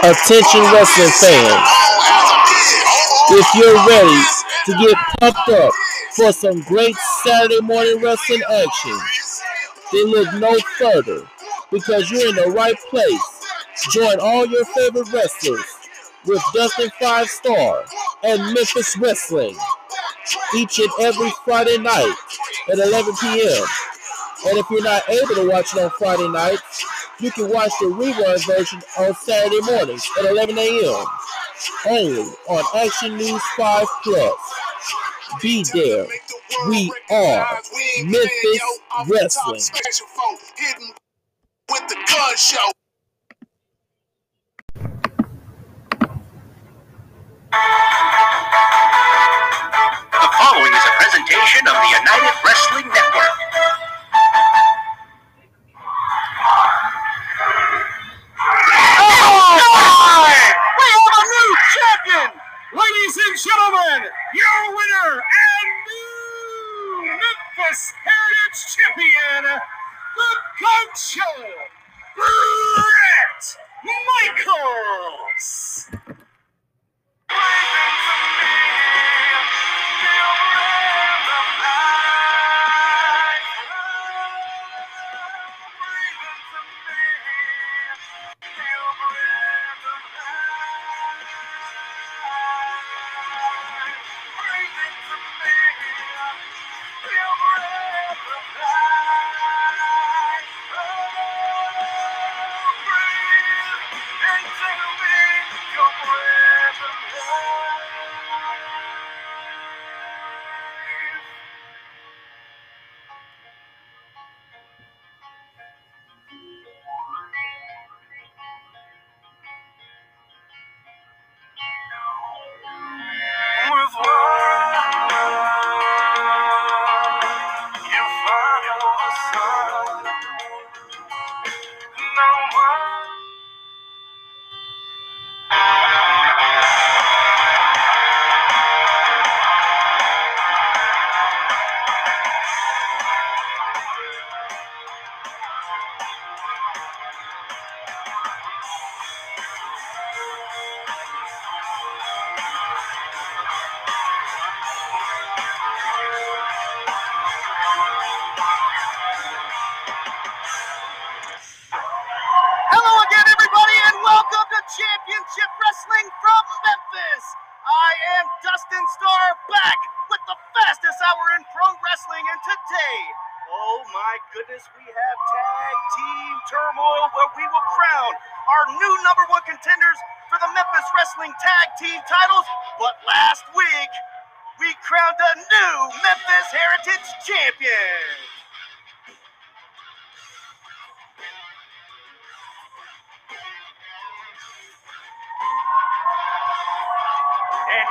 Attention wrestling fans. If you're ready to get pumped up for some great Saturday morning wrestling action, then look no further because you're in the right place. Join all your favorite wrestlers with Dustin Five Star and Memphis Wrestling each and every Friday night at 11 p.m. And if you're not able to watch it on Friday nights, you can watch the rerun version on Saturday mornings at 11 a.m. Only on Action News 5 Plus. Be there. We are Memphis Wrestling. With the gun show. The following is a presentation of the United Wrestling Network. Ladies and gentlemen, your winner and new Memphis Heritage Champion, the Gun Brett Michaels.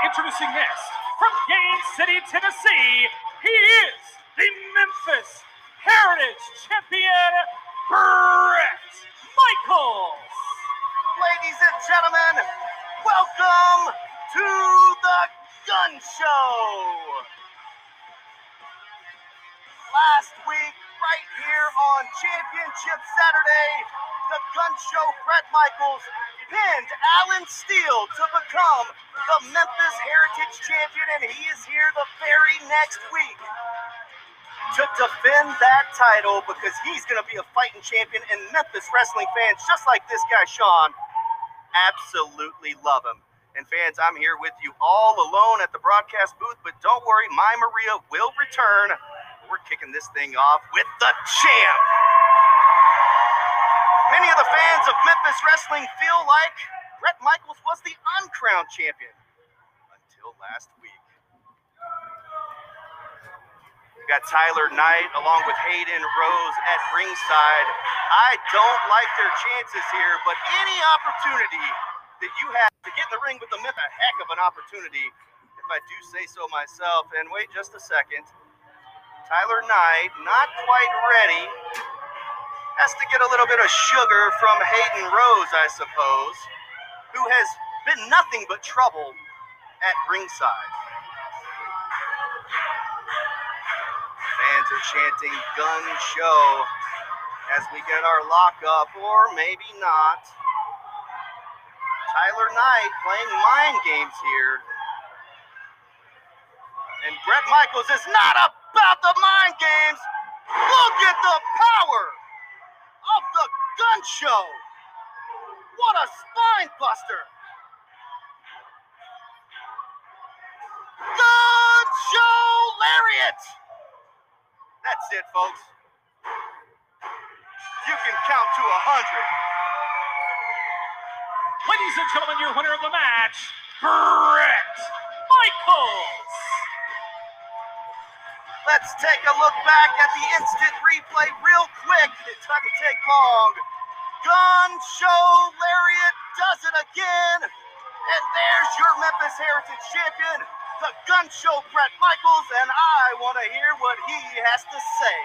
Introducing next, from Gaines City, Tennessee, he is the Memphis Heritage Champion, Brett Michaels. Ladies and gentlemen, welcome to the Gun Show. Last week, right here on Championship Saturday, the Gun Show Brett Michaels pinned Alan Steele to become the Memphis Heritage Champion, and he is here the very next week to defend that title because he's going to be a fighting champion, and Memphis wrestling fans, just like this guy, Sean, absolutely love him. And fans, I'm here with you all alone at the broadcast booth, but don't worry, my Maria will return. We're kicking this thing off with the champ. Many of the fans of Memphis wrestling feel like Brett Michaels was the uncrowned champion until last week. We've got Tyler Knight along with Hayden Rose at ringside. I don't like their chances here, but any opportunity that you have to get in the ring with the Myth, a heck of an opportunity, if I do say so myself. And wait just a second. Tyler Knight, not quite ready. Has to get a little bit of sugar from Hayden Rose, I suppose, who has been nothing but trouble at ringside. Fans are chanting gun show as we get our lockup, or maybe not. Tyler Knight playing mind games here. And Brett Michaels is not about the mind games. Look at the power of the gun show. What a spine buster. Gun show lariat. That's it, folks. You can count to a hundred. Ladies and gentlemen, your winner of the match, Brett Michaels. Let's take a look back at the instant replay real quick. It doesn't take long. Gun Show Lariat does it again. And there's your Memphis Heritage Champion, the Gun Show Brett Michaels, and I want to hear what he has to say.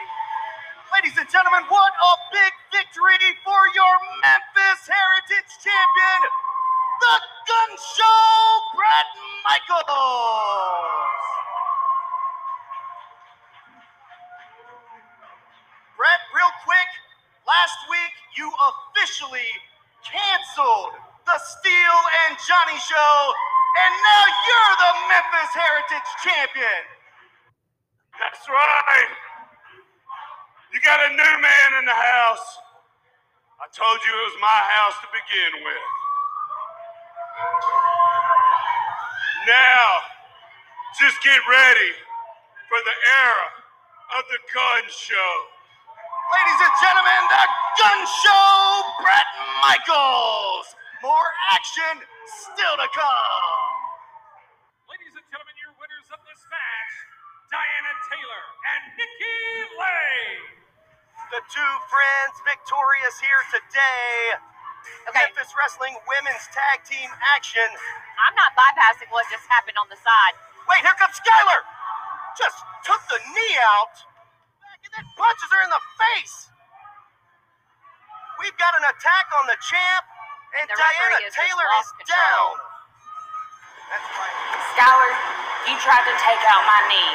Ladies and gentlemen, what a big victory for your Memphis Heritage Champion, the Gun Show Brett Michaels. You officially canceled the Steel and Johnny show, and now you're the Memphis Heritage Champion. That's right. You got a new man in the house. I told you it was my house to begin with. Now, just get ready for the era of the gun show. Ladies and gentlemen, the gun show, Brett Michaels. More action still to come. Ladies and gentlemen, your winners of this match, Diana Taylor and Nikki Lay. The two friends victorious here today. Okay. Memphis Wrestling Women's Tag Team Action. I'm not bypassing what just happened on the side. Wait, here comes Skylar. Just took the knee out. And then punches her in the face. We've got an attack on the champ, and The Diana referee has just Taylor is control. down. That's right. Skylar, you tried to take out my knee.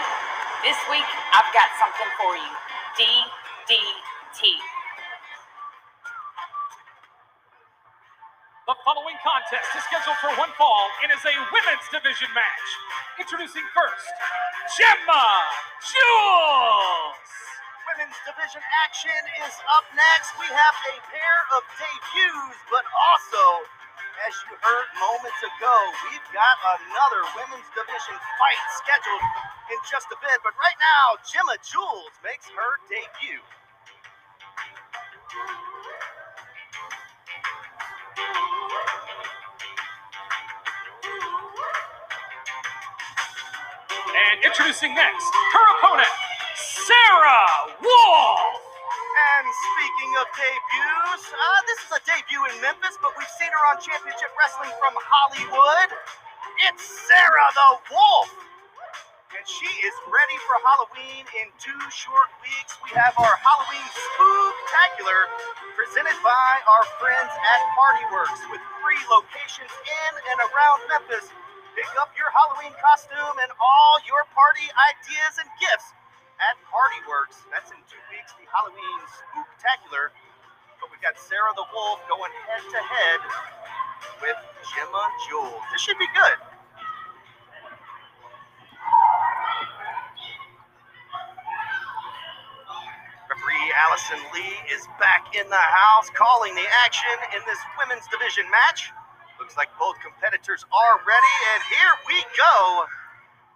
This week, I've got something for you. DDT. The following contest is scheduled for one fall and is a women's division match. Introducing first, Gemma Jules. Women's division action is up next. We have a pair of debuts, but also, as you heard moments ago, we've got another women's division fight scheduled in just a bit. But right now, Gemma Jules makes her debut. And introducing next, her opponent, Sarah Wolf. And speaking of debuts, uh, this is a debut in Memphis, but we've seen her on Championship Wrestling from Hollywood. It's Sarah the Wolf. And she is ready for Halloween in two short weeks. We have our Halloween Spooktacular presented by our friends at Partyworks with three locations in and around Memphis. Pick up your Halloween costume and all your party ideas and gifts at Party Works. That's in two weeks, the Halloween Spooktacular. But we've got Sarah the Wolf going head to head with Gemma Jewel. This should be good. Referee Allison Lee is back in the house calling the action in this women's division match. Looks like both competitors are ready, and here we go.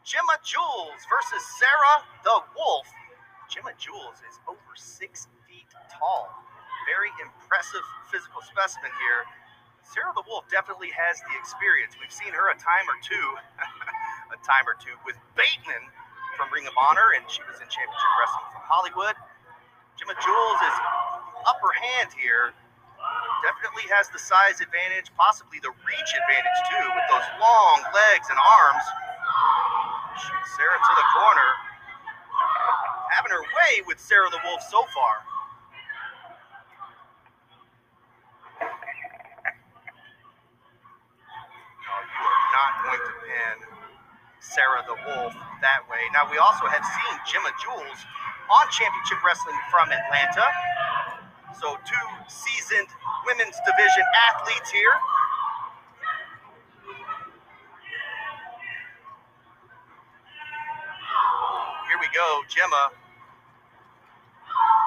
Gemma Jules versus Sarah the Wolf. Gemma Jules is over six feet tall. Very impressive physical specimen here. Sarah the Wolf definitely has the experience. We've seen her a time or two, a time or two with Bateman from Ring of Honor, and she was in Championship Wrestling from Hollywood. Gemma Jules is upper hand here. Definitely has the size advantage, possibly the reach advantage too, with those long legs and arms. Sarah to the corner. Having her way with Sarah the Wolf so far. No, you are not going to pin Sarah the Wolf that way. Now, we also have seen Gemma Jules on Championship Wrestling from Atlanta. So, two seasoned women's division athletes here. Gemma.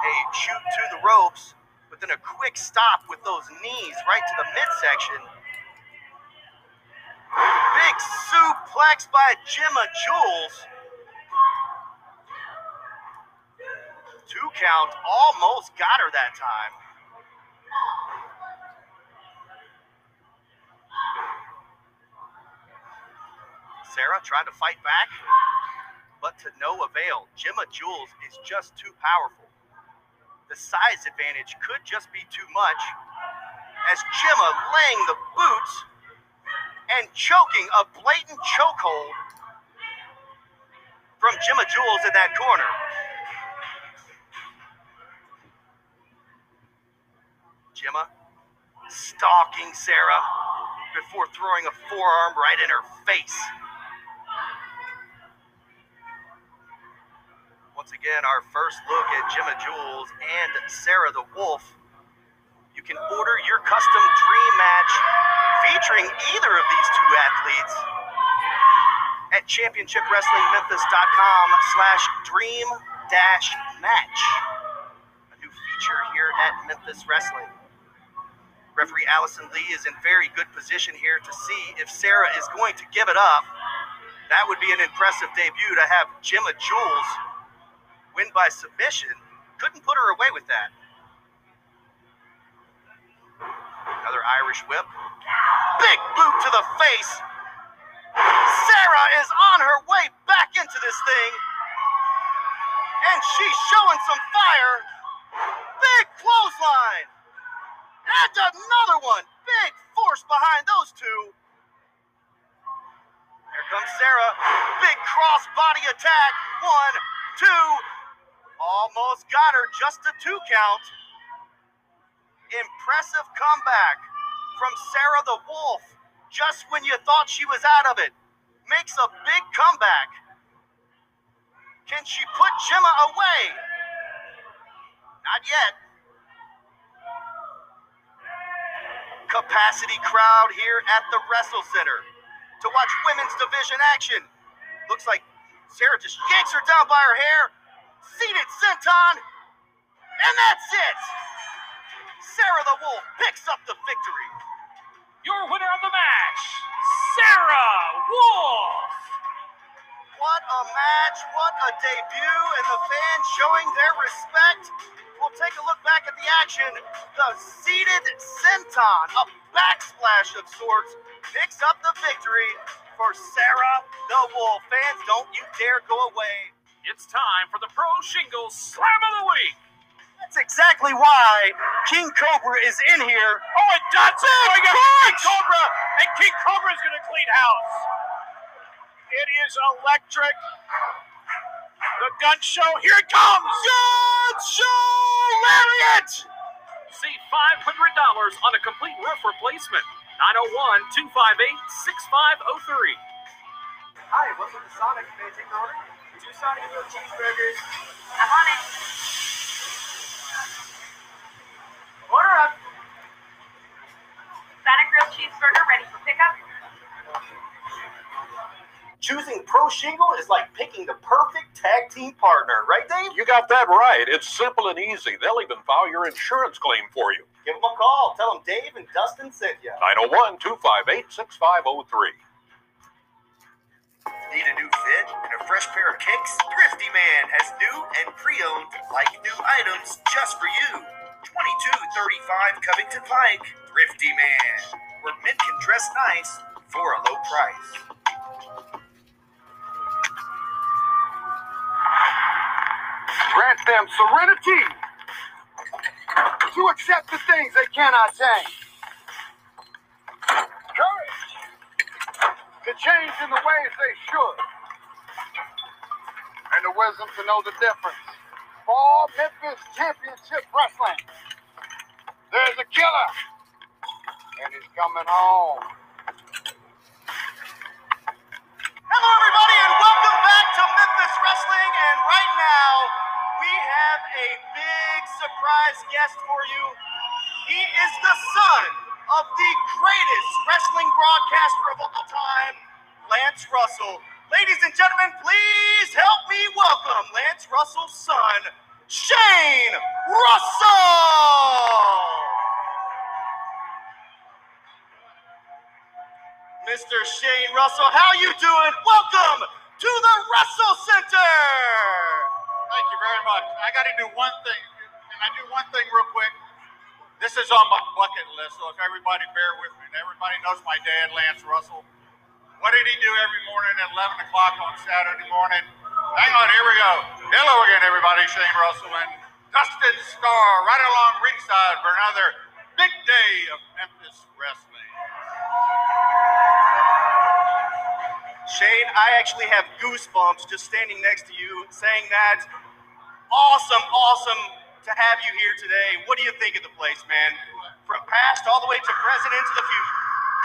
A shoot to the ropes, but then a quick stop with those knees right to the midsection. Big suplex by Gemma Jules. Two count, almost got her that time. Sarah trying to fight back, but to no avail. Gemma Jules is just too powerful. The size advantage could just be too much as Gemma laying the boots and choking a blatant chokehold from Gemma Jules in that corner. Gemma stalking Sarah before throwing a forearm right in her face. Once again, our first look at Gemma Jules and Sarah the Wolf. You can order your custom dream match featuring either of these two athletes at championshipwrestlingmemphis.com slash dream dash match. A new feature here at Memphis Wrestling. Referee Allison Lee is in very good position here to see if Sarah is going to give it up. That would be an impressive debut to have Gemma Jules win by submission. Couldn't put her away with that. Another Irish whip. Big boot to the face. Sarah is on her way back into this thing. And she's showing some fire. Big clothesline. And another one. Big force behind those two. Here comes Sarah. Big cross body attack. One, two. Almost got her. Just a two count. Impressive comeback from Sarah the Wolf. Just when you thought she was out of it. Makes a big comeback. Can she put Gemma away? Not yet. Capacity crowd here at the Wrestle Center to watch women's division action. Looks like Sarah just yanks her down by her hair. Seated senton. And that's it. Sarah the Wolf picks up the victory. Your winner of the match, Sarah Wolf. What a match, what a debut, and the fans showing their respect. We'll take a look back at the action. The seated senton, a backsplash of sorts, picks up the victory for Sarah the Wolf. Fans, don't you dare go away. It's time for the Pro Shingles Slam of the Week. That's exactly why King Cobra is in here. Oh, and that's it. Oh, yeah. King Cobra, and King Cobra is going to clean house. It is electric. The gun show, here it comes. Gun show lariat! Save $500 on a complete roof replacement. 901 258 6503. Hi, welcome to Sonic. May I take an order? Two Sonic grilled cheeseburgers. I'm on it. Order up. Sonic grilled cheeseburger ready for pickup. Choosing Pro Shingle is like picking the perfect tag team partner, right, Dave? You got that right. It's simple and easy. They'll even file your insurance claim for you. Give them a call. Tell them Dave and Dustin sent you. 901 258 6503. Need a new fit and a fresh pair of kicks? Thrifty Man has new and pre-owned like new items just for you. 2235 Covington Pike. Thrifty Man, where men can dress nice for a low price. Grant them serenity to accept the things they cannot change. To change in the ways they should. And the wisdom to know the difference. For Memphis Championship Wrestling, there's a killer, and he's coming home. Hello, everybody, and welcome back to Memphis Wrestling. And right now, we have a big surprise guest for you. He is the son of the greatest wrestling broadcaster of all time, Lance Russell. Ladies and gentlemen, please help me welcome Lance Russell's son, Shane Russell. Mr. Shane Russell, how you doing? Welcome to the Wrestle Center. Thank you very much. I got to do one thing, and I do one thing real quick. This is on my bucket list, so if everybody bear with me, everybody knows my dad, Lance Russell. What did he do every morning at 11 o'clock on Saturday morning? Hang on, here we go. Hello again, everybody. Shane Russell and Dustin Starr right along ringside for another big day of Memphis wrestling. Shane, I actually have goosebumps just standing next to you saying that. Awesome, awesome to have you here today. What do you think of the place, man? From past all the way to present into the future.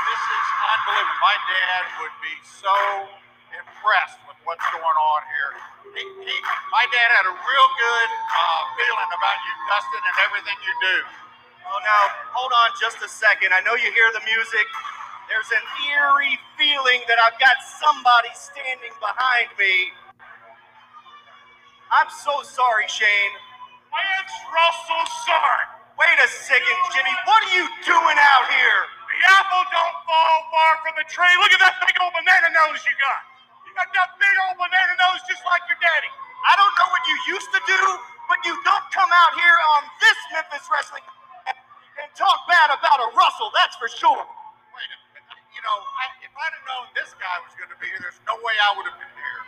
This is unbelievable. My dad would be so impressed with what's going on here. He, he, my dad had a real good uh, feeling about you, Dustin, and everything you do. Oh, now, hold on just a second. I know you hear the music. There's an eerie feeling that I've got somebody standing behind me. I'm so sorry, Shane. Lance Russell's son. Wait a second, Jimmy. What are you doing out here? The apple don't fall far from the tree. Look at that big old banana nose you got. You got that big old banana nose just like your daddy. I don't know what you used to do, but you don't come out here on this Memphis Wrestling and talk bad about a Russell, that's for sure. Wait a minute. You know, I, if I'd have known this guy was going to be here, there's no way I would have been here.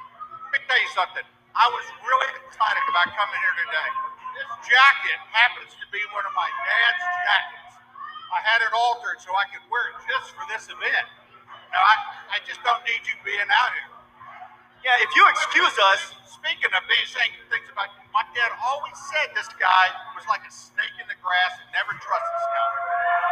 Let me tell you something. I was really excited about coming here today. Jacket happens to be one of my dad's jackets. I had it altered so I could wear it just for this event. Now, I, I just don't need you being out here. Yeah, if you excuse us, Speaking of being saying things about my dad always said this guy was like a snake in the grass and never trusted this guy.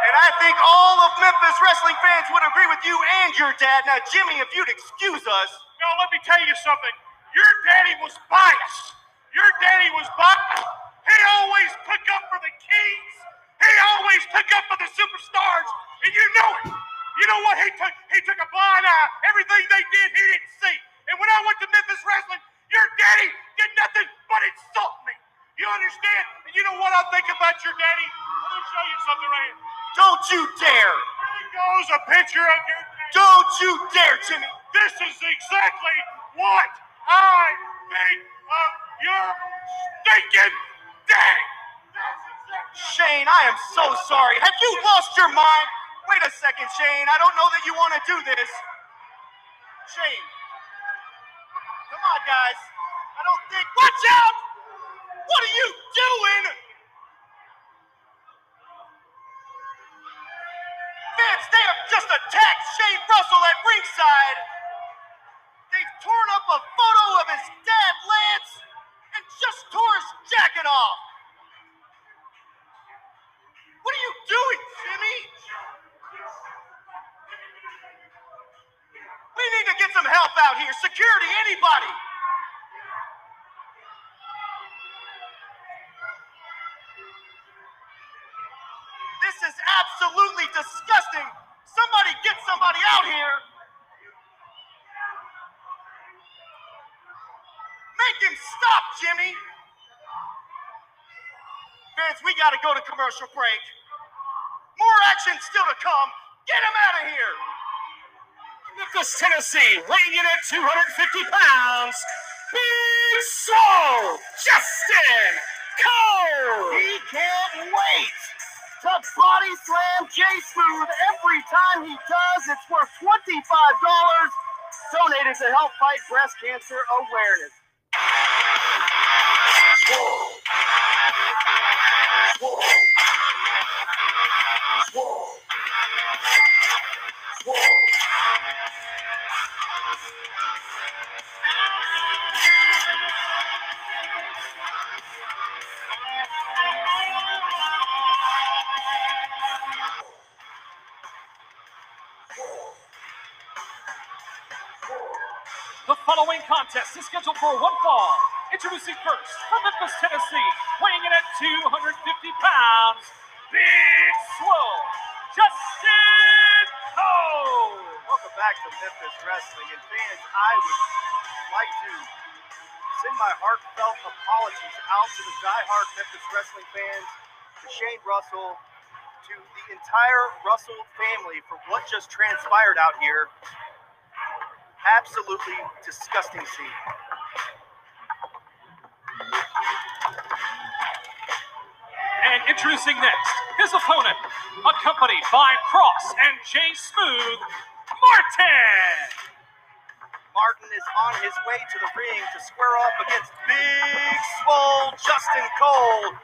and I think all of Memphis wrestling fans would agree with you and your dad. Now, Jimmy, if you'd excuse us, No, let me tell you something. Your daddy was biased. Your daddy was biased. He always took up for the kings. He always took up for the superstars, and you know it. You know what? He took he took a blind eye. Everything they did, he didn't see. And when I went to Memphis Wrestling, your daddy did nothing but insult me. You understand? And you know what I think about your daddy? Let me show you something right here. don't you dare! Here goes a picture of your daddy. Don't you dare, Jimmy! This is exactly what I think of your stinking exactly Shane, I am so sorry. Have you lost your mind? Wait a second, Shane. I don't know that you want to do this. Shane. Come on, guys. I don't think. Watch out! What are you doing? Vince, they have just attacked Shane Russell at ringside. They've torn up a photo of his dad, Lance, and just tore his jacket off. What are you doing, Jimmy? We need to get some help out here. Security, anybody. This is absolutely disgusting. Somebody get somebody out here. Jimmy. Vince, we got to go to commercial break. More action still to come. Get him out of here. Memphis, Tennessee, weighing in at 250 pounds, Big Swole, Justin Cole. He can't wait to body slam Jay Smooth. Every time he does, it's worth $25 donated to help fight breast cancer awareness. Contest is scheduled for one fall. Introducing first from Memphis, Tennessee, weighing in at 250 pounds, Big Swole, Justin Cole. Welcome back to Memphis Wrestling. And fans, I would like to send my heartfelt apologies out to the diehard Memphis Wrestling fans, to Shane Russell, to the entire Russell family for what just transpired out here. Absolutely disgusting scene. And introducing next, his opponent, accompanied by Cross and Jay Smooth, Martin. Martin is on his way to the ring to square off against Big Swole Justin Cole.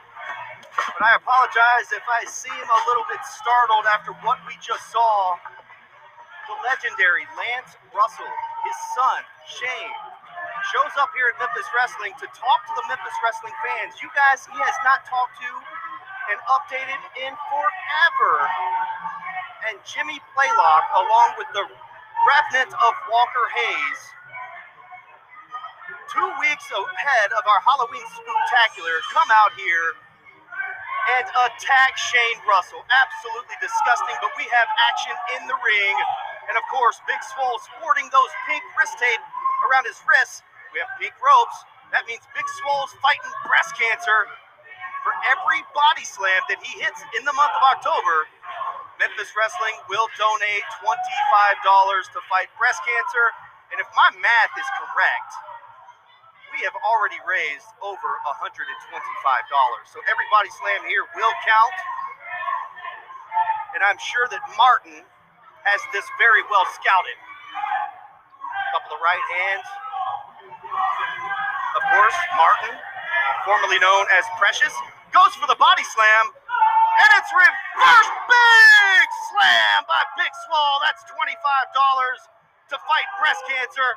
But I apologize if I seem a little bit startled after what we just saw. The legendary Lance Russell, his son, Shane, shows up here at Memphis Wrestling to talk to the Memphis Wrestling fans. You guys, he has not talked to and updated in forever. And Jimmy Playlock, along with the remnant of Walker Hayes, two weeks ahead of our Halloween spectacular, come out here and attack Shane Russell. Absolutely disgusting, but we have action in the ring. And of course, Big Swole sporting those pink wrist tape around his wrists. We have pink ropes. That means Big Swole's fighting breast cancer. For every body slam that he hits in the month of October, Memphis Wrestling will donate $25 to fight breast cancer. And if my math is correct, we have already raised over $125. So every body slam here will count. And I'm sure that Martin has this very well scouted. Couple of right hands. Of course, Martin, formerly known as Precious, goes for the body slam. And it's reverse big slam by Big Swole. That's $25 to fight breast cancer.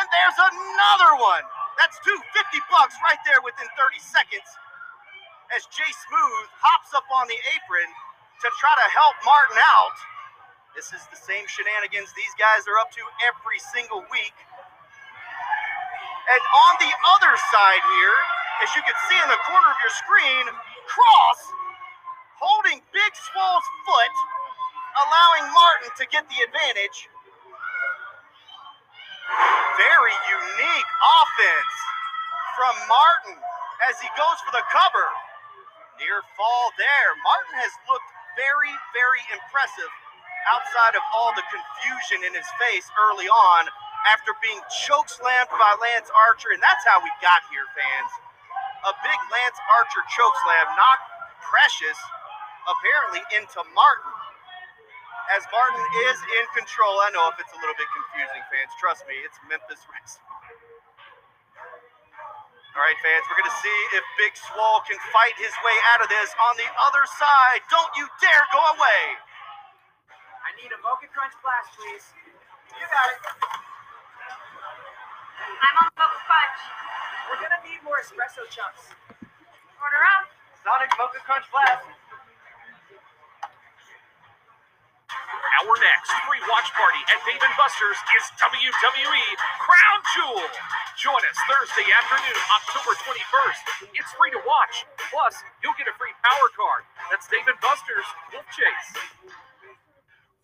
And there's another one. That's two fifty bucks right there within 30 seconds. As Jay Smooth hops up on the apron to try to help Martin out. This is the same shenanigans these guys are up to every single week. And on the other side here, as you can see in the corner of your screen, Cross holding Big Swole's foot, allowing Martin to get the advantage. Very unique offense from Martin as he goes for the cover. Near fall there. Martin has looked very, very impressive outside of all the confusion in his face early on after being choke slammed by Lance Archer. And that's how we got here, fans. A big Lance Archer choke slam knocked Precious apparently into Martin. As Martin is in control, I know if it's a little bit confusing, fans. Trust me, it's Memphis Wrestling. All right, fans, we're going to see if Big Swole can fight his way out of this on the other side. Don't you dare go away. I need a Mocha Crunch Blast, please. You got it. I'm on Mocha Fudge. We're gonna need more espresso chunks. Order up. Sonic Mocha Crunch Blast. Our next free watch party at Dave & Buster's is WWE Crown Jewel. Join us Thursday afternoon, October 21st. It's free to watch. Plus, you'll get a free power card. That's Dave & Buster's Wolf Chase.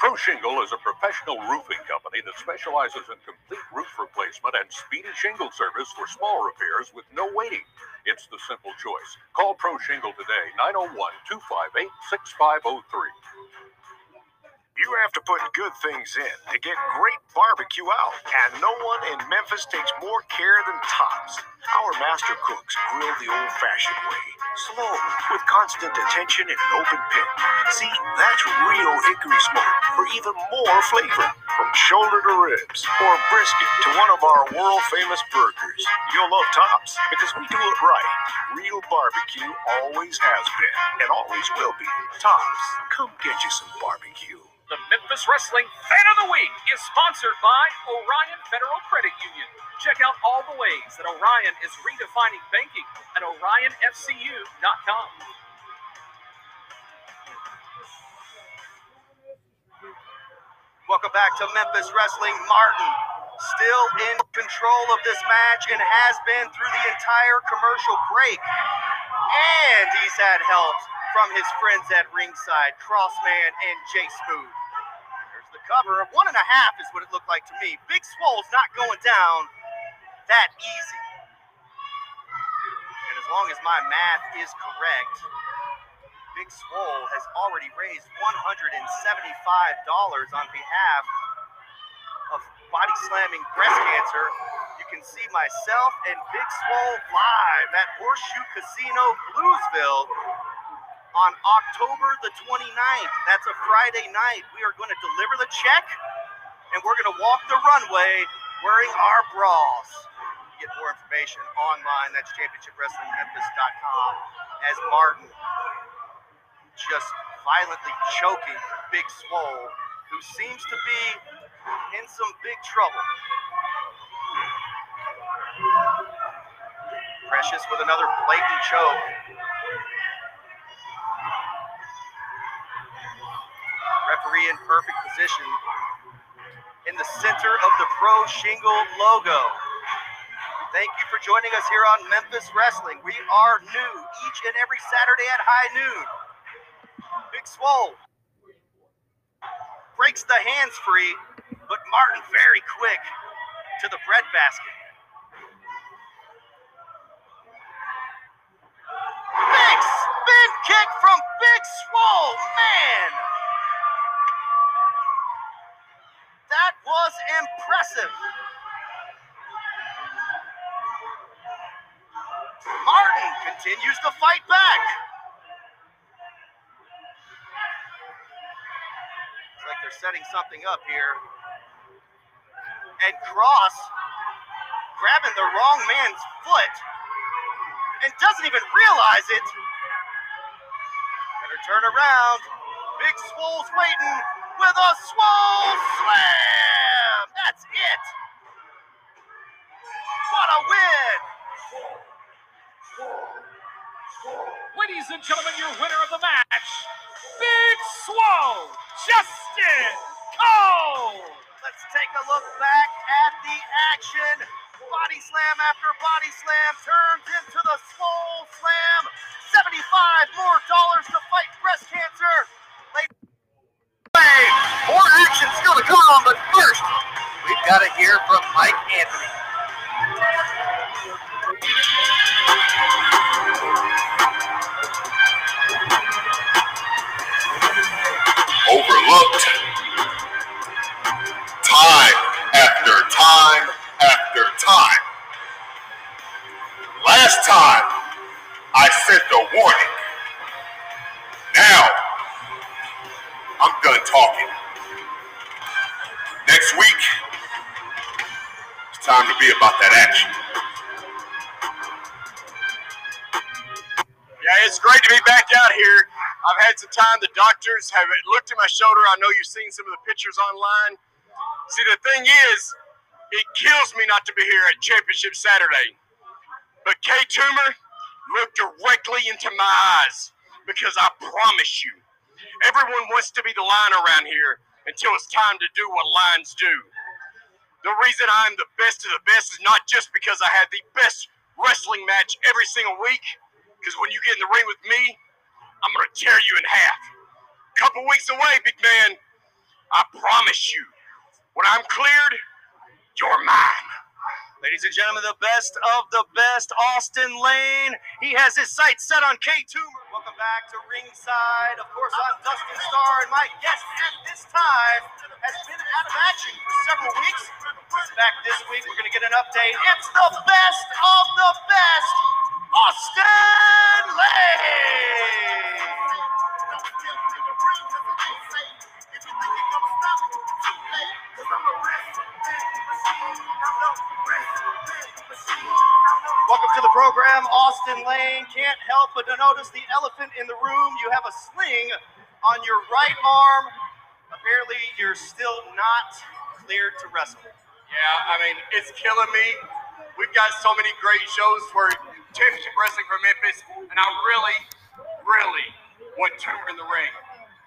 Pro Shingle is a professional roofing company that specializes in complete roof replacement and speedy shingle service for small repairs with no waiting. It's the simple choice. Call Pro Shingle today, 901 258 6503. You have to put good things in to get great barbecue out. And no one in Memphis takes more care than Tops. Our master cooks grill the old fashioned way. Slow, with constant attention in an open pit. See, that's real hickory smoke for even more flavor. From shoulder to ribs or brisket to one of our world famous burgers. You'll love Tops because we do it right. Real barbecue always has been and always will be. Tops, come get you some barbecue. The Memphis Wrestling Fan of the Week is sponsored by Orion Federal Credit Union. Check out all the ways that Orion is redefining banking at orionfcu.com. Welcome back to Memphis Wrestling. Martin still in control of this match and has been through the entire commercial break. And he's had help from his friends at ringside, Crossman and Jay Smooth. There's the cover. of One and a half is what it looked like to me. Big Swole's not going down that easy. And as long as my math is correct, Big Swole has already raised $175 on behalf of body slamming breast cancer. You can see myself and Big Swole live at Horseshoe Casino Bluesville on October the 29th. That's a Friday night. We are going to deliver the check and we're going to walk the runway wearing our bras. You get more information online. That's championshipwrestlingmemphis.com as Martin just violently choking Big Swole, who seems to be in some big trouble. Precious with another blatant choke. In perfect position in the center of the Pro Shingle logo. Thank you for joining us here on Memphis Wrestling. We are new each and every Saturday at high noon. Big Swole breaks the hands free, but Martin very quick to the bread basket. Big spin kick from Big Swole, man! Impressive. Martin continues to fight back. Looks like they're setting something up here. And Cross grabbing the wrong man's foot and doesn't even realize it. Better turn around. Big Swole's waiting with a Swole Slam. It. What a win. Ladies and gentlemen, your winner of the match, Big Swole, Justin Cole. Let's take a look back at the action. Body slam after body slam turns into the Swole Slam. 75 more dollars to fight breast cancer. More action still to come, but got to hear from Mike Anthony. overlooked time after time after time. Last time, I sent a warning. Now, I'm done talking. Time to be about that action. Yeah, it's great to be back out here. I've had some time. The doctors have looked at my shoulder. I know you've seen some of the pictures online. See, the thing is, it kills me not to be here at Championship Saturday. But Kay Toomer, looked directly into my eyes because I promise you, everyone wants to be the lion around here until it's time to do what lions do. The reason I'm the best of the best is not just because I had the best wrestling match every single week, because when you get in the ring with me, I'm going to tear you in half. Couple weeks away, big man. I promise you, when I'm cleared, you're mine. Ladies and gentlemen, the best of the best, Austin Lane. He has his sights set on K Toomer. Welcome back to ringside. Of course, I'm Dustin Starr, and my guest at this time has been out of action for several weeks. He's back this week. We're going to get an update. It's the best of the best, Austin Lane. Welcome to the program, Austin Lane. Can't help but to notice the elephant in the room. You have a sling on your right arm. Apparently, you're still not cleared to wrestle. Yeah, I mean, it's killing me. We've got so many great shows for Championship Wrestling for Memphis, and I really, really want Toomer in the ring.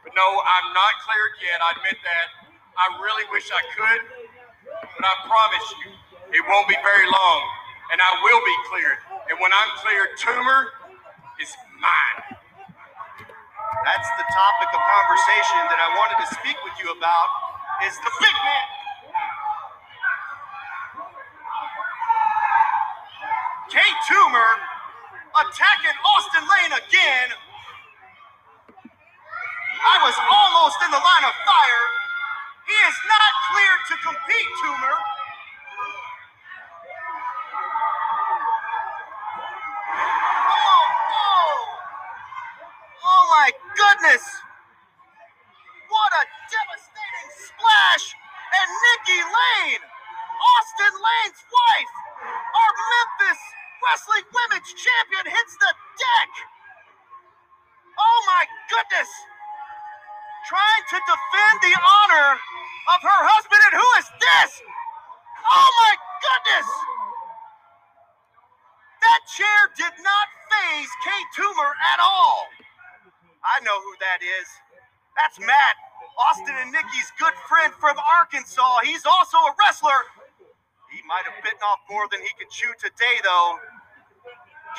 But no, I'm not cleared yet. I admit that. I really wish I could, but I promise you, it won't be very long, and I will be cleared. And when I'm cleared, Toomer is mine. That's the topic of conversation that I wanted to speak with you about. is the big man. Kay Toomer attacking Austin Lane again. I was almost in the line of fire. He is not cleared to compete, Toomer. Oh, oh. Oh my goodness. What a devastating splash. And Nikki Lane, Austin Lane's wife, our Memphis Wrestling Women's Champion, hits the deck. Oh my goodness. Trying to defend the honor of her husband, and who is this? Oh my goodness. That chair did not phase Kay Toomer at all. I know who that is. That's Matt, Austin and Nikki's good friend from Arkansas. He's also a wrestler. He might have bitten off more than he could chew today, though.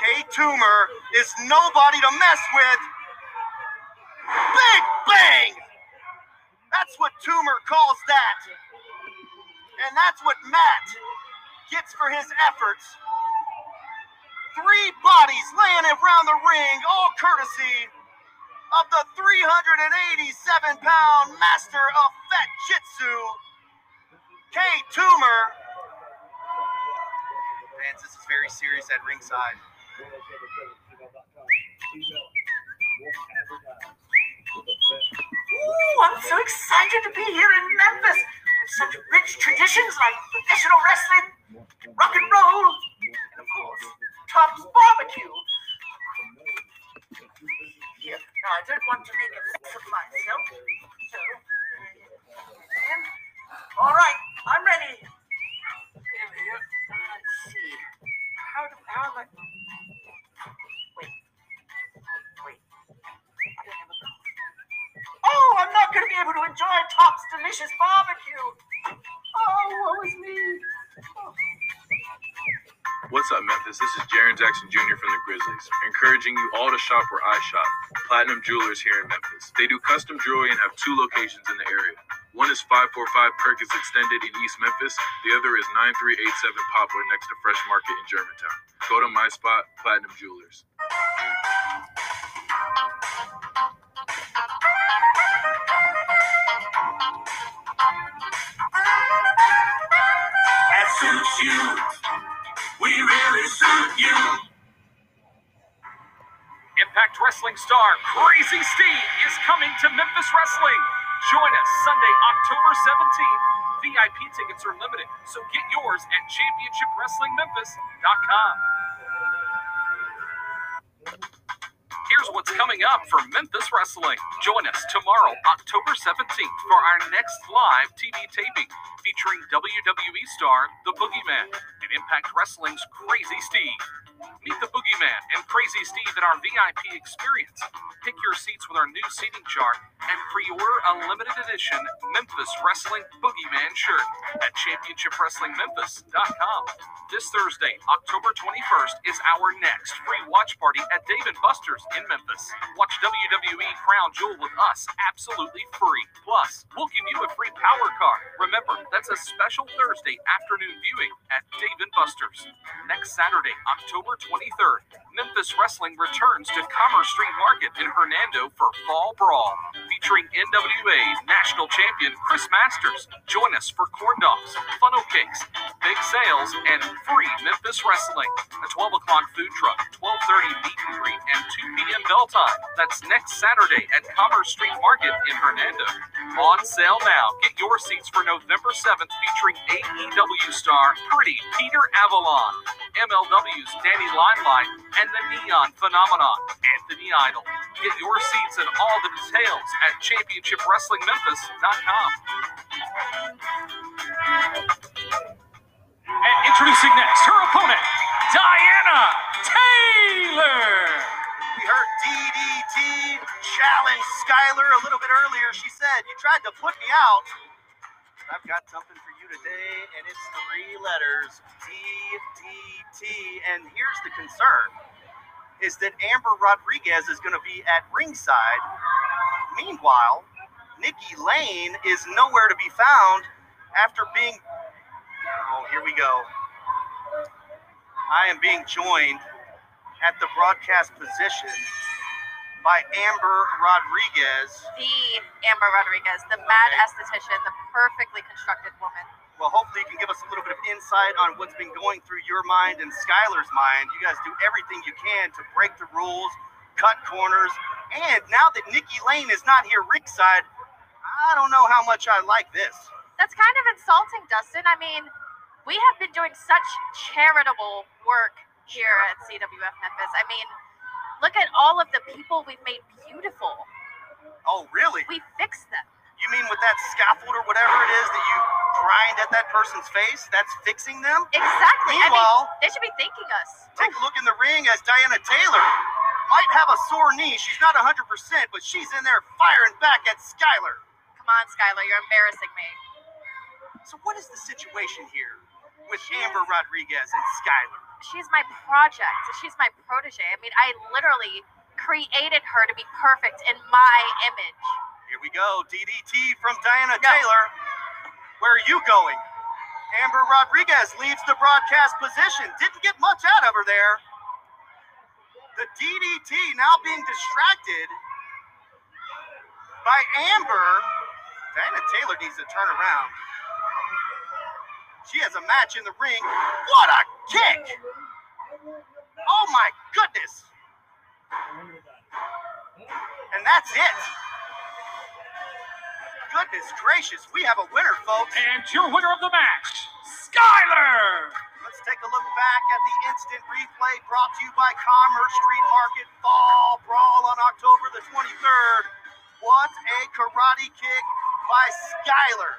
Kay Toomer is nobody to mess with. Big bang! That's what Toomer calls that. And that's what Matt gets for his efforts. Three bodies laying around the ring, all courtesy of the 387 pound master of Fat Jitsu, Kay Toomer. Fans, this is very serious at ringside. Ooh, I'm so excited to be here in Memphis with such rich traditions like professional wrestling, rock and roll, and of course, Tom's barbecue. Here, now I don't want to make a mess of myself, so. All right, Jackson Jr. from the Grizzlies, encouraging you all to shop where I shop, Platinum Jewelers here in Memphis. They do custom jewelry and have two locations in the area. One is 545 Perkins Extended in East Memphis. The other is 9387 Poplar next to Fresh Market in Germantown. Go to my spot, Platinum Jewelers. That suits you. Really suit you. Impact Wrestling star Crazy Steve is coming to Memphis Wrestling. Join us Sunday, October 17th. VIP tickets are limited, so get yours at championshipwrestlingmemphis.com. Here's what's coming up for Memphis Wrestling. Join us tomorrow, October 17th, for our next live TV taping featuring WWE star The Boogeyman Impact Wrestling's Crazy Steve. Meet the Boogeyman and Crazy Steve at our VIP experience. Pick your seats with our new seating chart and pre-order a limited edition Memphis Wrestling Boogeyman shirt at championshipwrestlingmemphis.com. This Thursday, October 21st, is our next free watch party at Dave and Buster's in Memphis. Watch WWE Crown Jewel with us absolutely free. Plus, we'll give you a free power card. Remember, that's a special Thursday afternoon viewing at Dave and Buster's. Next Saturday, October 23rd, Memphis Wrestling returns to Commerce Street Market in Hernando for Fall Brawl, featuring NWA National Champion Chris Masters. Join us for corn dogs, funnel cakes, big sales, and free Memphis Wrestling. A 12 o'clock food truck, 12:30 meet and greet, and 2 p.m. bell time. That's next Saturday at Commerce Street Market in Hernando. On sale now. Get your seats for November 7th, featuring AEW star Pretty Peter Avalon, MLW's Danny Limelight, and the Neon Phenomenon, Anthony Idol. Get your seats and all the details at ChampionshipWrestlingMemphis.com. And introducing next, her opponent, Diana Taylor. We heard DDT challenge Skyler a little bit earlier. She said, You tried to put me out. I've got something for today, and it's three letters DDT. And here's the concern is that Amber Rodriguez is going to be at ringside. Meanwhile, Nikki Lane is nowhere to be found after being. Oh, here we go. I am being joined at the broadcast position by Amber Rodriguez. The Amber Rodriguez, the mad esthetician, the perfectly constructed woman. Well, hopefully, you can give us a little bit of insight on what's been going through your mind and Skylar's mind. You guys do everything you can to break the rules, cut corners, and now that Nikki Lane is not here ringside, I don't know how much I like this. That's kind of insulting, Dustin. I mean, we have been doing such charitable work here at CWF Memphis. I mean, look at all of the people we've made beautiful. Oh, really? We fixed them. You mean with that scaffold or whatever it is that you grind at that person's face? That's fixing them? Exactly. Meanwhile, I mean, they should be thanking us. take a look in the ring as Diana Taylor might have a sore knee. She's not 100%, but she's in there firing back at Skylar. Come on, Skylar, you're embarrassing me. So, what is the situation here with Amber Rodriguez and Skylar? She's my project. She's my protege. I mean, I literally created her to be perfect in my image. Here we go. DDT from Diana Taylor. Where are you going? Amber Rodriguez leaves the broadcast position. Didn't get much out of her there. The DDT now being distracted by Amber. Diana Taylor needs to turn around. She has a match in the ring. What a kick! Oh my goodness! And that's it. Goodness gracious, we have a winner, folks. And your winner of the match, Skyler! Let's take a look back at the instant replay brought to you by Commerce Street Market Fall Brawl on October the 23rd. What a karate kick by Skyler.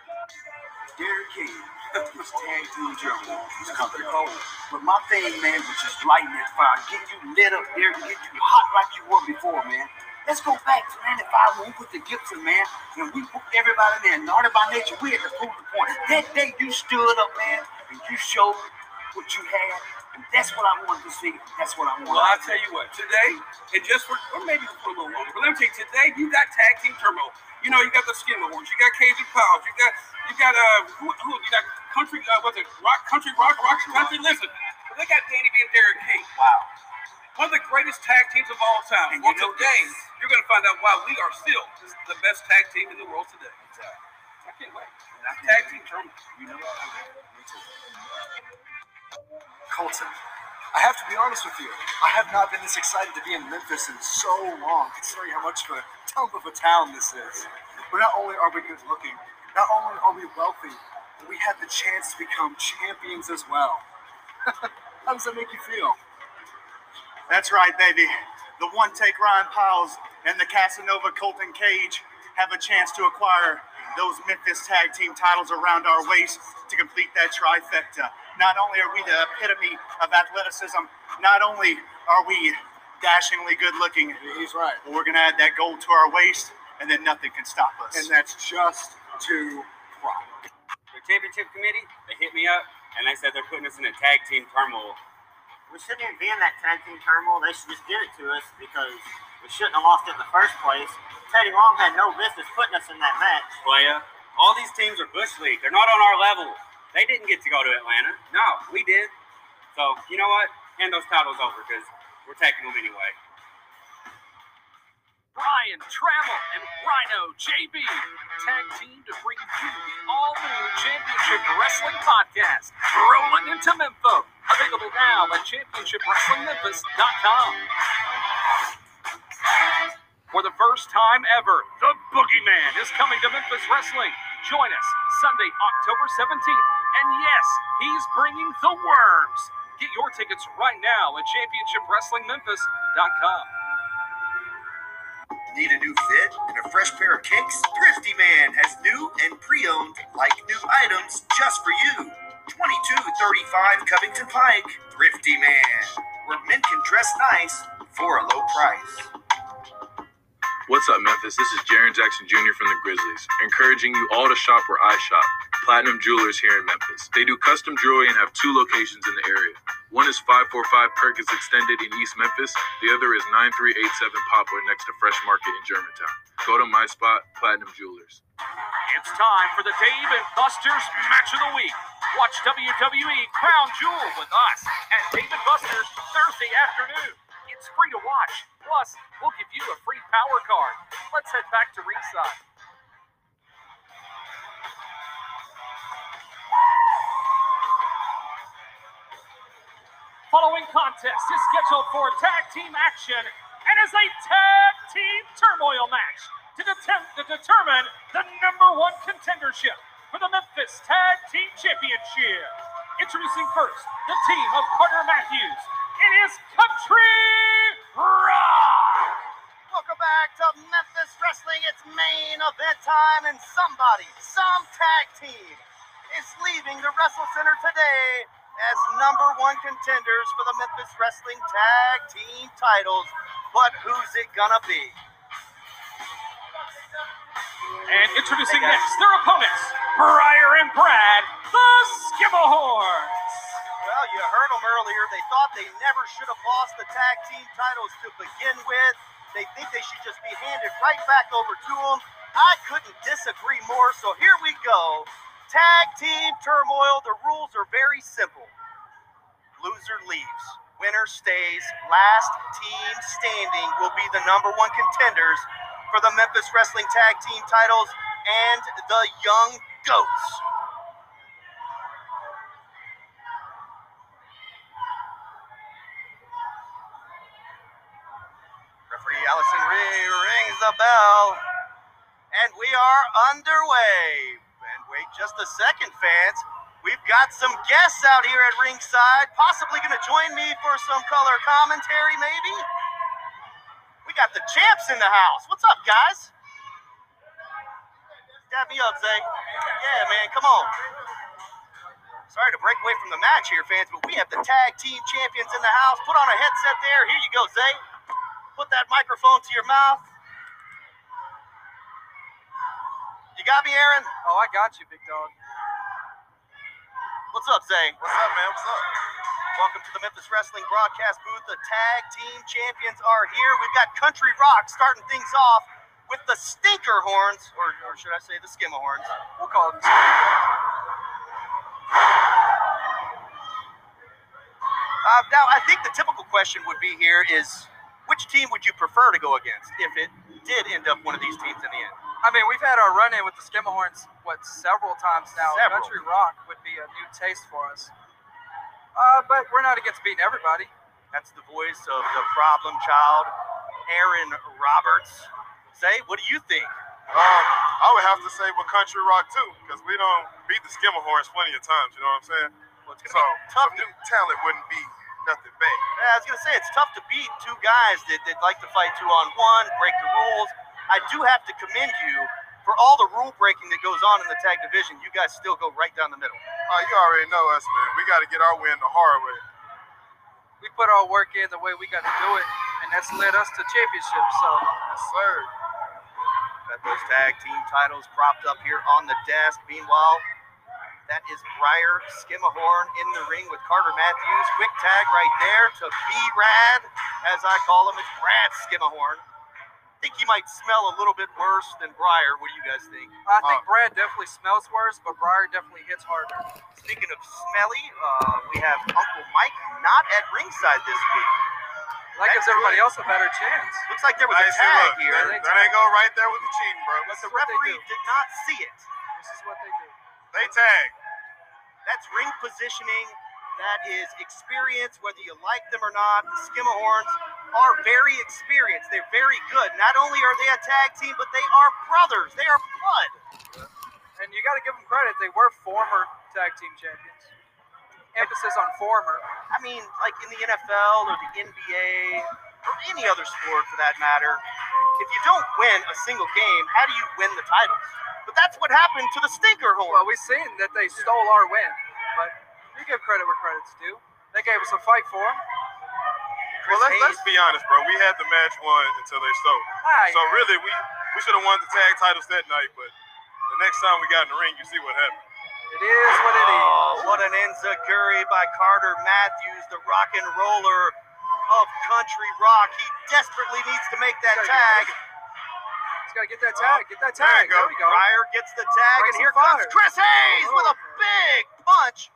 Derek King tag team champion. He's coming cold. But my thing, man, was just lighting that fire, get you lit up there, get you hot like you were before, man. Let's go back to 95 when we put the Gibson, man, and we put everybody in there. Naughty by nature, we had to prove the point. That day you stood up, man, and you showed what you had. And that's what I wanted to see. That's what I wanted. Well, I'll tell you what, today, and just for, or maybe for a little longer, but let me tell you, today you got tag team turmoil. You know, you got the Skin Awards, you got Cage and Piles, you got, you got, uh, who, who you got country, uh, what's it, rock, country, rock, rock, country, listen. They got Danny B and Derek King. Wow. One of the greatest tag teams of all time. And well, you know today, this. you're going to find out why we are still the best tag team in the world today. I can't wait. Tag team turmoil. You know Me too. Colton, I have to be honest with you. I have not been this excited to be in Memphis in so long, considering how much of a dump of a town this is. But not only are we good looking, not only are we wealthy, we had the chance to become champions as well. how does that make you feel? That's right, baby. The one take Ryan Piles and the Casanova Colton Cage have a chance to acquire those Memphis tag team titles around our waist to complete that trifecta. Not only are we the epitome of athleticism, not only are we dashingly good looking, he's right. But we're gonna add that gold to our waist, and then nothing can stop us. And that's just. The championship committee, they hit me up and they said they're putting us in a tag team turmoil. We shouldn't even be in that tag team turmoil. They should just give it to us because we shouldn't have lost it in the first place. Teddy Long had no business putting us in that match. Playa, all these teams are Bush League. They're not on our level. They didn't get to go to Atlanta. No, we did. So, you know what? Hand those titles over because we're taking them anyway. Brian Trammell and Rhino JB tag team to bring you the all new Championship Wrestling Podcast, Rolling into Memphis. Available now at championshipwrestlingmemphis.com. For the first time ever, the Boogeyman is coming to Memphis Wrestling. Join us Sunday, October 17th. And yes, he's bringing the worms. Get your tickets right now at championshipwrestlingmemphis.com. Need a new fit and a fresh pair of kicks? Thrifty Man has new and pre-owned like new items just for you. 2235 Covington Pike. Thrifty Man, where men can dress nice for a low price. What's up, Memphis? This is Jaren Jackson Jr. from the Grizzlies, encouraging you all to shop where I shop, Platinum Jewelers here in Memphis. They do custom jewelry and have two locations in the area. One is 545 Perkins Extended in East Memphis. The other is 9387 Poplar next to Fresh Market in Germantown. Go to my spot, Platinum Jewelers. It's time for the Dave and Buster's Match of the Week. Watch WWE Crown Jewel with us at Dave and Buster's Thursday afternoon. It's free to watch. Plus, we'll give you a free power card. Let's head back to ringside. Following contest is scheduled for tag team action and is a tag team turmoil match to, detem- to determine the number one contendership for the Memphis Tag Team Championship. Introducing first the team of Carter Matthews. It is Country Rock. Welcome back to Memphis Wrestling. It's main event time, and somebody, some tag team, is leaving the Wrestle Center today as number one contenders for the Memphis Wrestling Tag Team titles. But who's it gonna be? And introducing next their opponents, Briar and Brad, the Skimmerhorns. Well, you heard them earlier. They thought they never should have lost the tag team titles to begin with. They think they should just be handed right back over to them. I couldn't disagree more. So here we go. Tag team turmoil. The rules are very simple. Loser leaves. Winner stays. Last team standing will be the number one contenders for the Memphis Wrestling Tag Team titles and the Yung Goats. Referee Allison Ree rings the bell, and we are underway. And wait just a second, fans. We've got some guests out here at ringside, possibly going to join me for some color commentary, maybe. We got the champs in the house. What's up, guys? Dab me up, Zay. Yeah, man, come on. Sorry to break away from the match here, fans, but we have the tag team champions in the house. Put on a headset there. Here you go, Zay. Put that microphone to your mouth. You got me, Aaron? Oh, I got you, big dog. What's up, Zay? What's up, man? What's up? Welcome to the Memphis Wrestling broadcast booth. The tag team champions are here. We've got Country Rock starting things off with the Stinker Horns, or, or should I say the Skimmer Horns? We'll call them. Uh, now, I think the typical question would be here is, which team would you prefer to go against if it did end up one of these teams in the end? I mean, we've had our run in with the Skimmerhorns, what, several times now. Several. Country Rock would be a new taste for us. Uh, but we're not against beating everybody. That's the voice of the problem child, Aaron Roberts. Say, what do you think? Um, I would have to say with Country Rock too, because we don't beat the Skimmerhorns plenty of times. You know what I'm saying? Well, so some new talent wouldn't be nothing bad. Yeah, I was gonna say it's tough to beat two guys that, that like to fight two on one, break the rules. I do have to commend you for all the rule breaking that goes on in the tag division. You guys still go right down the middle. Uh, you already know us, man. We got to get our win the hard way. We put our work in the way we got to do it, and that's led us to championships. So, yes, sir. Got those tag team titles propped up here on the desk. Meanwhile, that is Briar Skimahorn in the ring with Carter Matthews. Quick tag right there to B Rad, as I call him. It's Brad Skimahorn. I think he might smell a little bit worse than Briar. What do you guys think? I think Brad definitely smells worse, but Briar definitely hits harder. Speaking of smelly, uh, we have Uncle Mike not at ringside this week. That gives everybody else a better chance. Looks like there was a Hey, see, tag look, here. That, that ain't go right there with the cheating, bro. But the referee did not see it. This is what they do. They tag. That's ring positioning. That is experience, whether you like them or not. The Skimmerhorns are very experienced. They're very good. Not only are they a tag team, but they are brothers. They are blood. And you got to give them credit. They were former tag team champions. Emphasis on former. I mean, like in the NFL or the NBA or any other sport for that matter, if you don't win a single game, how do you win the titles? But that's what happened to the Stinker Horns. Well, we've seen that they stole our win, but you give credit where credit's due. They gave us a fight for them. Well, let's, let's be honest, bro. We had the match won until they stole. Aye. So really, we we should have won the tag titles that night. But the next time we got in the ring, you see what happened. It is what it is. Oh, what an enziguri by Carter Matthews, the rock and roller of country rock. He desperately needs to make that tag. He's got to get that tag. Oh, get that tag. There, we go. Briar gets the tag, Breaks and here comes fire. Chris Hayes with a Oh. big punch.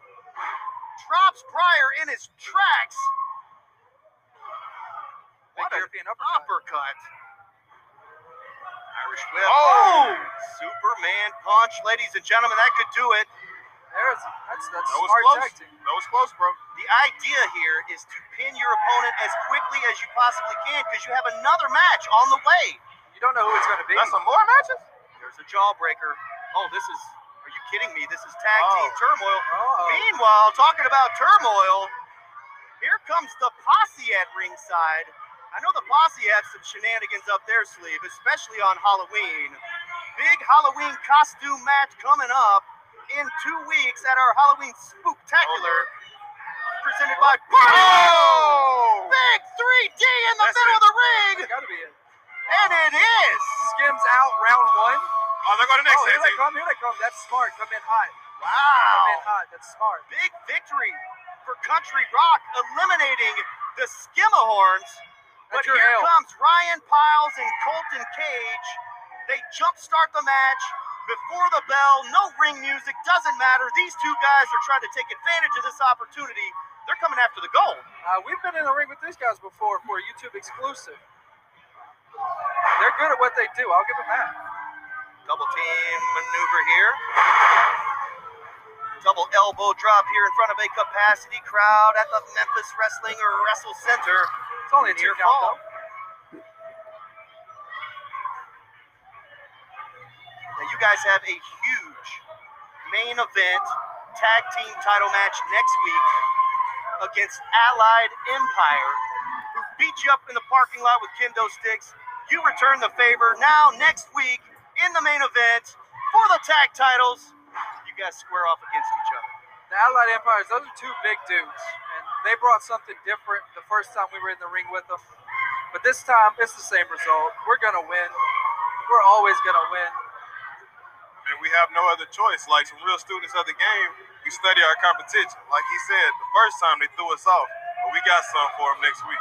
Drops Briar in his tracks. Big What an European uppercut. uppercut. Irish whip. Oh! Superman punch, ladies and gentlemen. That could do it. There's that's that's That smart close. team. That was close, bro. The idea here is to pin your opponent as quickly as you possibly can because you have another match on the way. You don't know who it's going to be. That's some more matches? There's a jawbreaker. Oh, this is. Are you kidding me? This is tag team Oh. turmoil. Uh-oh. Meanwhile, talking about turmoil, here comes the posse at ringside. I know the posse have some shenanigans up their sleeve, especially on Halloween. Big Halloween costume match coming up in two weeks at our Halloween Spooktacular, presented by Oh! Big 3D in the That's middle it. of the ring, It's got to be it. and it is. Skims out round one. Oh, they're going to next Oh, here they come. Here they come. That's smart. Come in hot. Wow. Come in hot. That's smart. Big victory for Country Rock, eliminating the Skimahorns. But here L. comes Ryan Piles and Colton Cage. They jumpstart the match before the bell. No ring music, doesn't matter. These two guys are trying to take advantage of this opportunity. They're coming after the gold. Uh, we've been in the ring with these guys before for a YouTube exclusive. They're good at what they do. I'll give them that. Double team maneuver here. Double elbow drop here in front of a capacity crowd at the Memphis Wrestling Wrestle Center. It's only a two Near count though. Now you guys have a huge main event tag team title match next week against Allied Empire, who beat you up in the parking lot with kendo sticks. You return the favor. Now next week in the main event for the tag titles, you guys square off against each other. The Allied Empires, those are two big dudes. And they brought something different the first time we were in the ring with them. But this time, it's the same result. We're going to win. We're always going to win. I mean, we have no other choice. Like some real students of the game, we study our competition. Like he said, the first time they threw us off, but we got some for them next week.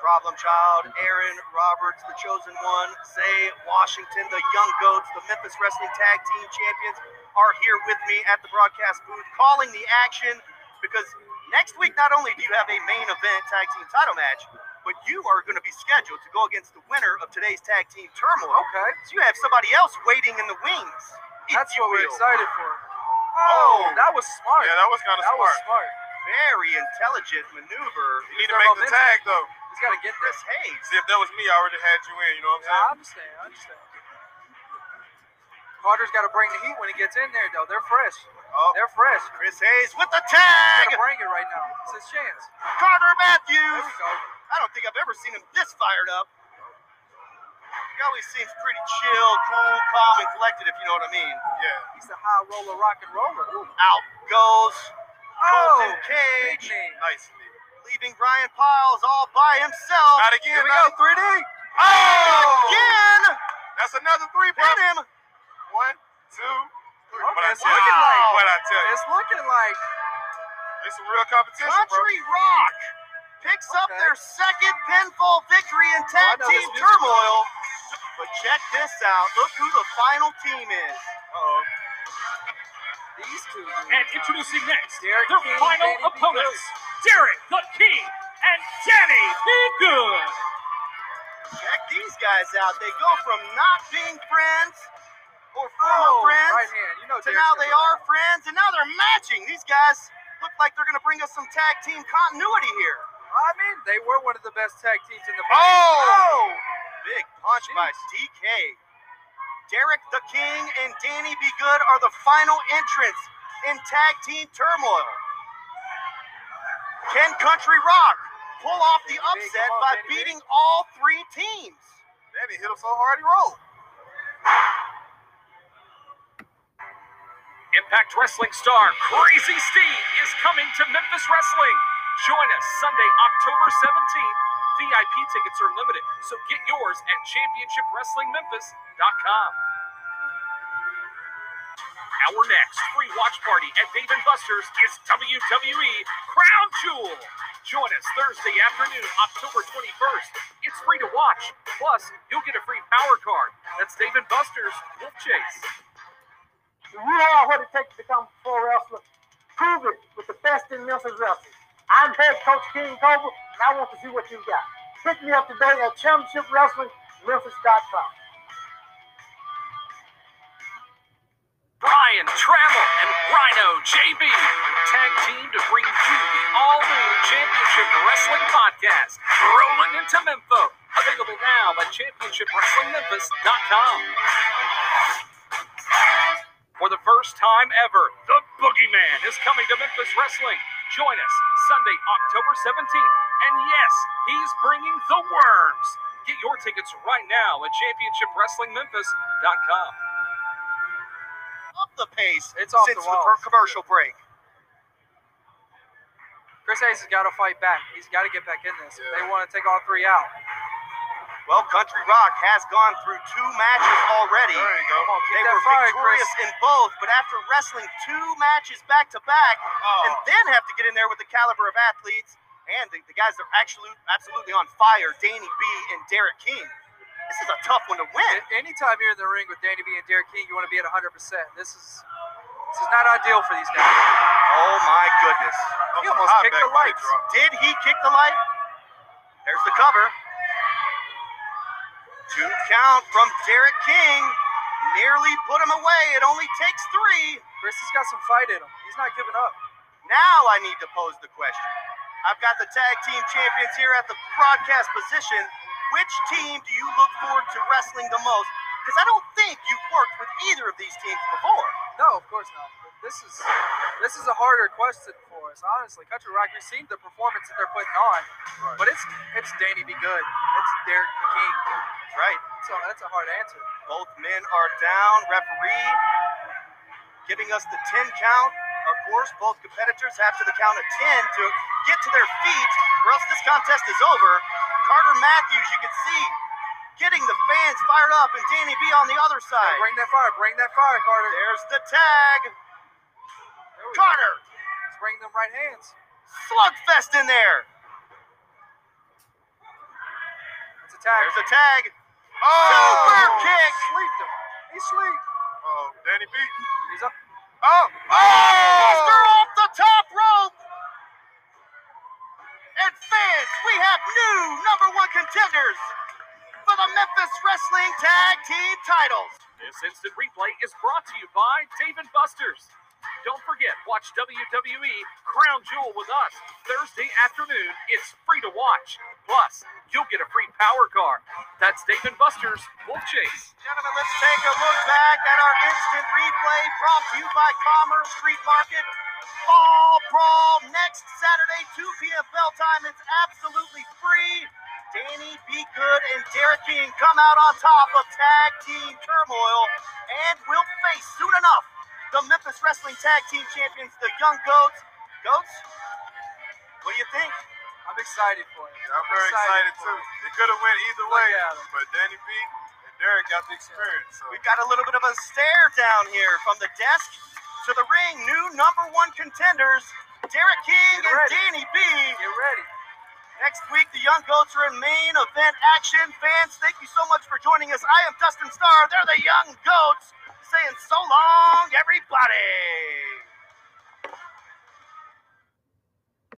Problem Child, Aaron Roberts, the chosen one, Zay Washington, the Yung Goats, the Memphis Wrestling Tag Team Champions are here with me at the broadcast booth calling the action because next week not only do you have a main event tag team title match, but you are going to be scheduled to go against the winner of today's tag team turmoil. Okay. So you have somebody else waiting in the wings. That's what we're will. excited for. Oh. oh, that was smart. Yeah, that was kind of That was smart. smart. Very intelligent maneuver. You need to make the tag though. He's got to get this. Hayes. See if that was me, I already had you in. You know what I'm Yeah, I I'm understand. I understand. Carter's got to bring the heat when he gets in there, though. They're fresh. Oh, They're fresh. Chris Hayes with the tag. got bring it right now. It's his chance. Carter There Matthews. we go. I don't think I've ever seen him this fired up. He always seems pretty chill, cool, calm, and collected, if you know what I mean. Yeah. He's the high roller, rock and roller. Ooh. Out goes Colton Oh, Cage. Nice. leaving Ryan Piles all by himself. Not again. Here we not go, 3D. Oh! Again! That's another three, bro. Hit him! One, two, three. Okay, What I it's tell you? looking like- What I tell you? It's looking like It's some real competition, bro. Country Rock picks up their second pinfall victory in tag know team turmoil. But check this out. Look who the final team is. Uh-oh. these two. And introducing next, Derek their King, final Danny opponents, Derek the King and Danny B. Good. Check these guys out. They go from not being friends or former Oh, friends right hand. You know Derek's now they are friends and now they're matching. These guys look like they're going to bring us some tag team continuity here. I mean, they were one of the best tag teams in the Oh! Big punch by DK. Derek the King and Danny Be Good are the final entrants in tag team turmoil. Can Country Rock pull off the upset by beating all three teams? Danny hit him so hard he rolled. Impact Wrestling star Crazy Steve is coming to Memphis Wrestling. Join us Sunday, October 17th. VIP tickets are limited, so get yours at championshipwrestlingmemphis.com. Our next free watch party at Dave and Buster's is WWE Crown Jewel. Join us Thursday afternoon, October 21st. It's free to watch. Plus, you'll get a free power card. That's Dave and Buster's Wolfchase. You are what it takes to become a pro wrestler. Prove it with the best in Memphis wrestling. I'm head coach King Cobra, and I want to see what you got. Hit me up today at championshipwrestlingmemphis.com. Brian Trammell and Rhino JB tag team to bring you the all new Championship Wrestling Podcast, Rolling into Memphis. Available now at championshipwrestlingmemphis.com. For the first time ever, the Boogeyman is coming to Memphis Wrestling. Join us Sunday, October 17th. And yes, he's bringing the worms. Get your tickets right now at championshipwrestlingmemphis.com. Up the pace It's off since the the, walls. per- commercial break. Chris Hayes has got to fight back. He's got to get back in this. They want to take all three out. Well, Country Rock has gone through two matches already. There you go. On, they were fire, victorious Chris. in both, but after wrestling two matches back to back, Oh. and then have to get in there with the caliber of athletes and the, the guys that are actually absolutely on fire, Danny B and Derek King. This is a tough one to win. Anytime you're in the ring with Danny B and Derek King, you want to be at 100%. This is this is not ideal for these guys. Oh my goodness. He almost kicked the lights. Did he kick the light? There's the cover. Two count from Derek King. Nearly put him away. It only takes three. Chris has got some fight in him. He's not giving up. Now I need to pose the question. I've got the tag team champions here at the broadcast position. Which team do you look forward to wrestling the most? Because I don't think you've worked with either of these teams before. No, of course not. But This is this is a harder question for us, honestly. Country Rock, we've seen the performance that they're putting on, but it's it's Danny Be Good, King. Right. So that's a hard answer. Both men are down. Referee giving us the 10 count. Of course, both competitors have to the count of 10 to get to their feet, or else this contest is over. Carter Matthews, you can see, getting the fans fired up, and Danny B on the other side. Bring that fire, bring that fire, Carter. There's the tag. Carter. Let's bring them right hands. Slugfest in there. It's a tag. There's a tag. Oh! Super kick. Sleeped him. He sleep. Oh, Danny B. He's up. Oh! oh! Buster off the top rope. And fans, we have new number one contenders for the Memphis Wrestling Tag Team titles. This instant replay is brought to you by Dave and Buster's. Don't forget, watch WWE Crown Jewel with us Thursday afternoon. It's free to watch. Plus, you'll get a free power car. That's Dave and Buster's Wolfchase. Gentlemen, let's take a look back at our instant replay brought to you by Commerce Street Market. Fall Brawl next Saturday, 2 p.m. bell time. It's absolutely free. Danny Be Good and Derek King come out on top of tag team turmoil and will face soon enough the Memphis Wrestling Tag Team Champions, the Yung Goats. Goats, what do you think? I'm excited for it. I'm very excited, for too. it. It could have went either way, but Danny B and Derek got the experience. So. We've got a little bit of a stare down here from the desk to the ring. New number one contenders, Derek King Get and ready. Danny B. Get ready. Next week, the Yung Goats are in main event action. Fans, thank you so much for joining us. I am Dustin Starr. They're the Yung Goats saying so long, everybody.